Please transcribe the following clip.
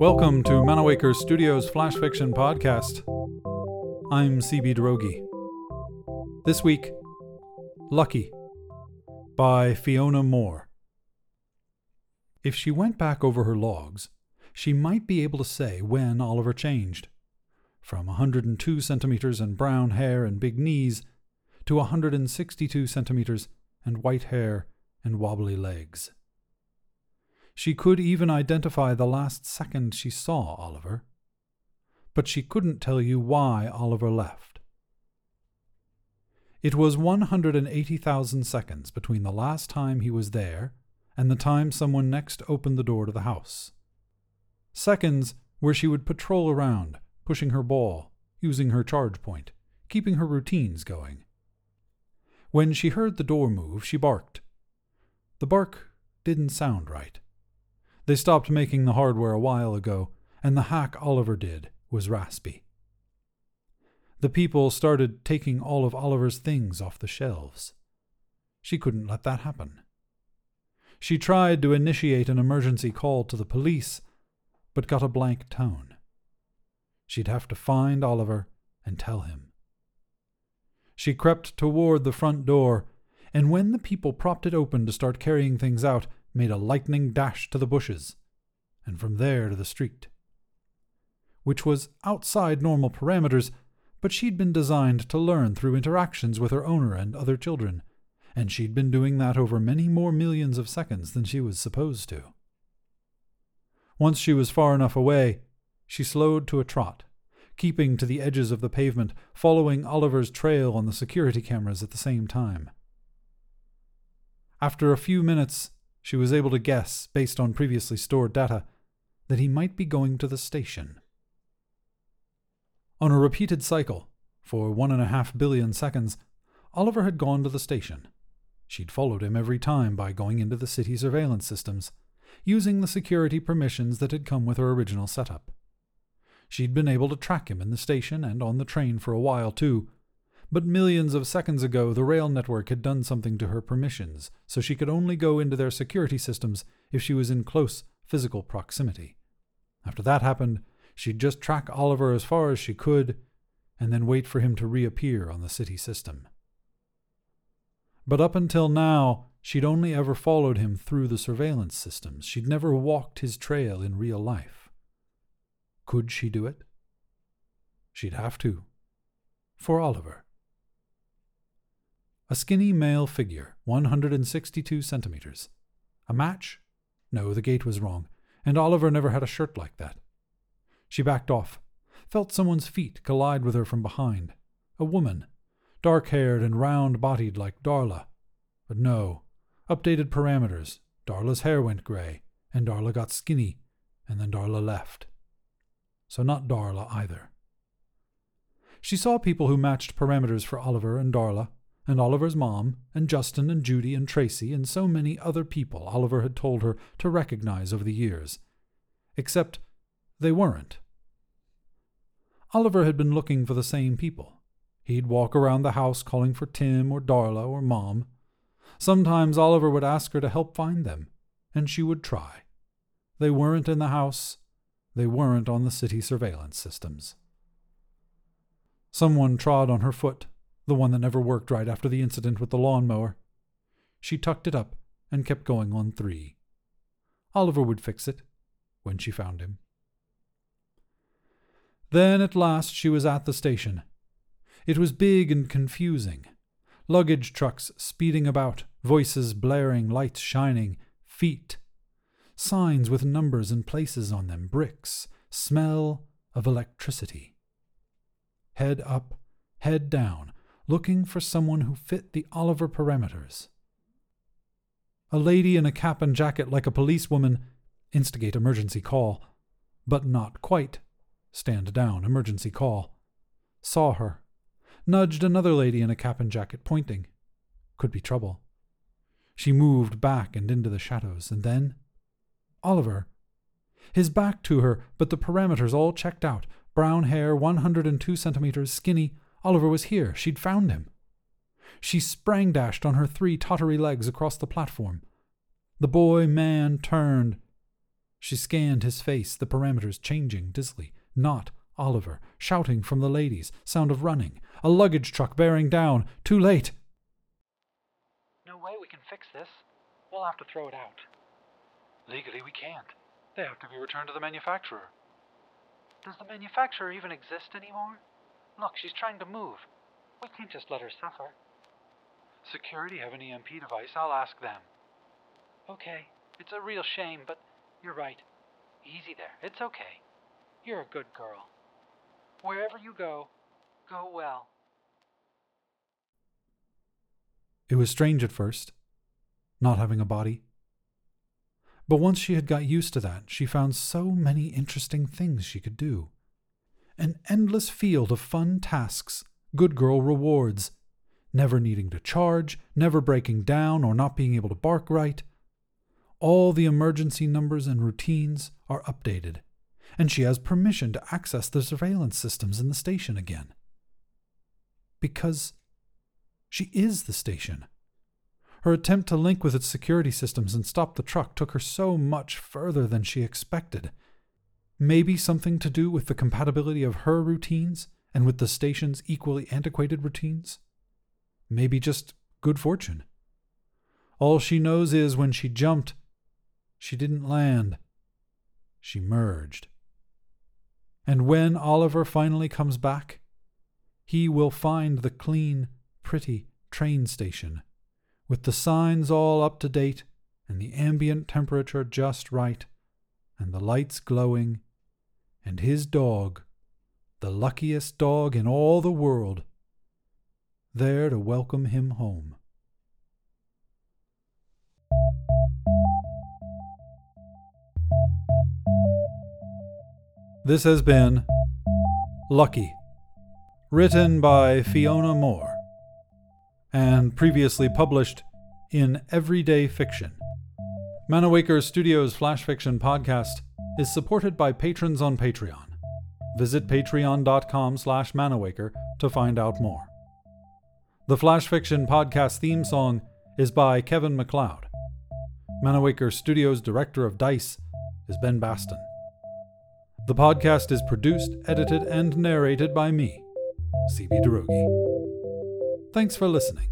Welcome to Manawaker Studios Flash Fiction Podcast. I'm CB Droege. This week, Lucky by Fiona Moore. If she went back over her logs, she might be able to say when Oliver changed from 102 centimeters and brown hair and big knees to 162 centimeters and white hair and wobbly legs. She could even identify the last second she saw Oliver, but she couldn't tell you why Oliver left. It was 180,000 seconds between the last time he was there and the time someone next opened the door to the house. Seconds where she would patrol around, pushing her ball, using her charge point, keeping her routines going. When she heard the door move, she barked. The bark didn't sound right. They stopped making the hardware a while ago, and the hack Oliver did was raspy. The people started taking all of Oliver's things off the shelves. She couldn't let that happen. She tried to initiate an emergency call to the police, but got a blank tone. She'd have to find Oliver and tell him. She crept toward the front door, and when the people propped it open to start carrying things out, made a lightning dash to the bushes, and from there to the street. Which was outside normal parameters, but she'd been designed to learn through interactions with her owner and other children, and she'd been doing that over many more millions of seconds than she was supposed to. Once she was far enough away, she slowed to a trot, keeping to the edges of the pavement, following Oliver's trail on the security cameras at the same time. After a few minutes, she was able to guess, based on previously stored data, that he might be going to the station. On a repeated cycle, for one and a half billion seconds, Oliver had gone to the station. She'd followed him every time by going into the city surveillance systems, using the security permissions that had come with her original setup. She'd been able to track him in the station and on the train for a while, too, but millions of seconds ago, the rail network had done something to her permissions, so she could only go into their security systems if she was in close physical proximity. After that happened, she'd just track Oliver as far as she could, and then wait for him to reappear on the city system. But up until now, she'd only ever followed him through the surveillance systems. She'd never walked his trail in real life. Could she do it? She'd have to. For Oliver. A skinny male figure, 162 centimeters. A match? No, the gait was wrong, and Oliver never had a shirt like that. She backed off, felt someone's feet collide with her from behind. A woman, dark haired and round bodied like Darla. But no, updated parameters. Darla's hair went gray, and Darla got skinny, and then Darla left. So not Darla either. She saw people who matched parameters for Oliver and Darla, and Oliver's mom, and Justin and Judy and Tracy, and so many other people Oliver had told her to recognize over the years. Except they weren't. Oliver had been looking for the same people. He'd walk around the house calling for Tim or Darla or Mom. Sometimes Oliver would ask her to help find them, and she would try. They weren't in the house. They weren't on the city surveillance systems. Someone trod on her foot the one that never worked right after the incident with the lawnmower. She tucked it up and kept going on three. Oliver would fix it when she found him. Then at last she was at the station. It was big and confusing. Luggage trucks speeding about, voices blaring, lights shining, feet. Signs with numbers and places on them, bricks, smell of electricity. Head up, head down, looking for someone who fit the Oliver parameters. A lady in a cap and jacket like a policewoman, instigate emergency call, but not quite, stand down, emergency call, saw her, nudged another lady in a cap and jacket, pointing. Could be trouble. She moved back and into the shadows, and then Oliver. His back to her, but the parameters all checked out brown hair, 102 centimeters, skinny, Oliver was here. She'd found him. She sprang dashed on her three tottery legs across the platform. The boy man turned. She scanned his face, the parameters changing dizzily. Not Oliver, shouting from the ladies, sound of running, a luggage truck bearing down. Too late. No way we can fix this. We'll have to throw it out. Legally, we can't. They have to be returned to the manufacturer. Does the manufacturer even exist anymore? Look, she's trying to move. We can't just let her suffer. Security have an EMP device. I'll ask them. Okay, it's a real shame, but you're right. Easy there. It's okay. You're a good girl. Wherever you go, go well. It was strange at first, not having a body. But once she had got used to that, she found so many interesting things she could do. An endless field of fun tasks, good girl rewards, never needing to charge, never breaking down or not being able to bark right. All the emergency numbers and routines are updated, and she has permission to access the surveillance systems in the station again. Because she is the station. Her attempt to link with its security systems and stop the truck took her so much further than she expected. Maybe something to do with the compatibility of her routines and with the station's equally antiquated routines? Maybe just good fortune. All she knows is when she jumped, she didn't land. She merged. And when Oliver finally comes back, he will find the clean, pretty train station with the signs all up to date and the ambient temperature just right and the lights glowing and his dog, the luckiest dog in all the world, there to welcome him home. This has been Lucky, written by Fiona Moore and previously published in Everyday Fiction. Manawaker Studios Flash Fiction podcast is supported by patrons on Patreon. Visit patreon.com slash manawaker to find out more. The Flash Fiction podcast theme song is by Kevin MacLeod. Manawaker Studios director of DICE is Ben Baston. The podcast is produced, edited, and narrated by me, CB Droege. Thanks for listening.